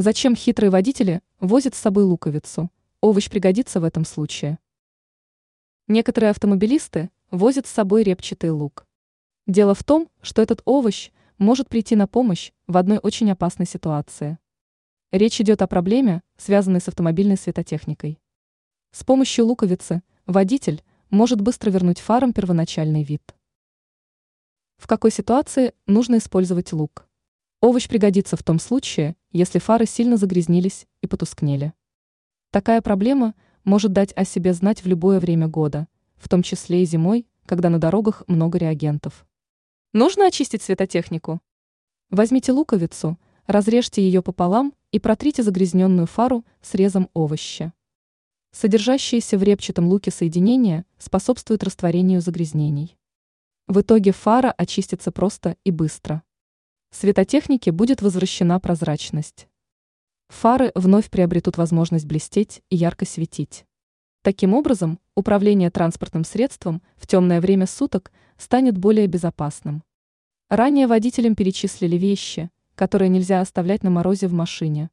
Зачем хитрые водители возят с собой луковицу? Овощ пригодится в этом случае. Некоторые автомобилисты возят с собой репчатый лук. Дело в том, что этот овощ может прийти на помощь в одной очень опасной ситуации. Речь идет о проблеме, связанной с автомобильной светотехникой. С помощью луковицы водитель может быстро вернуть фарам первоначальный вид. В какой ситуации нужно использовать лук? Овощ пригодится в том случае, если фары сильно загрязнились и потускнели. Такая проблема может дать о себе знать в любое время года, в том числе и зимой, когда на дорогах много реагентов. Нужно очистить светотехнику. Возьмите луковицу, разрежьте ее пополам и протрите загрязненную фару срезом овоща. Содержащиеся в репчатом луке соединения способствуют растворению загрязнений. В итоге фара очистится просто и быстро. Светотехнике будет возвращена прозрачность. Фары вновь приобретут возможность блестеть и ярко светить. Таким образом, управление транспортным средством в темное время суток станет более безопасным. Ранее водителям перечислили вещи, которые нельзя оставлять на морозе в машине.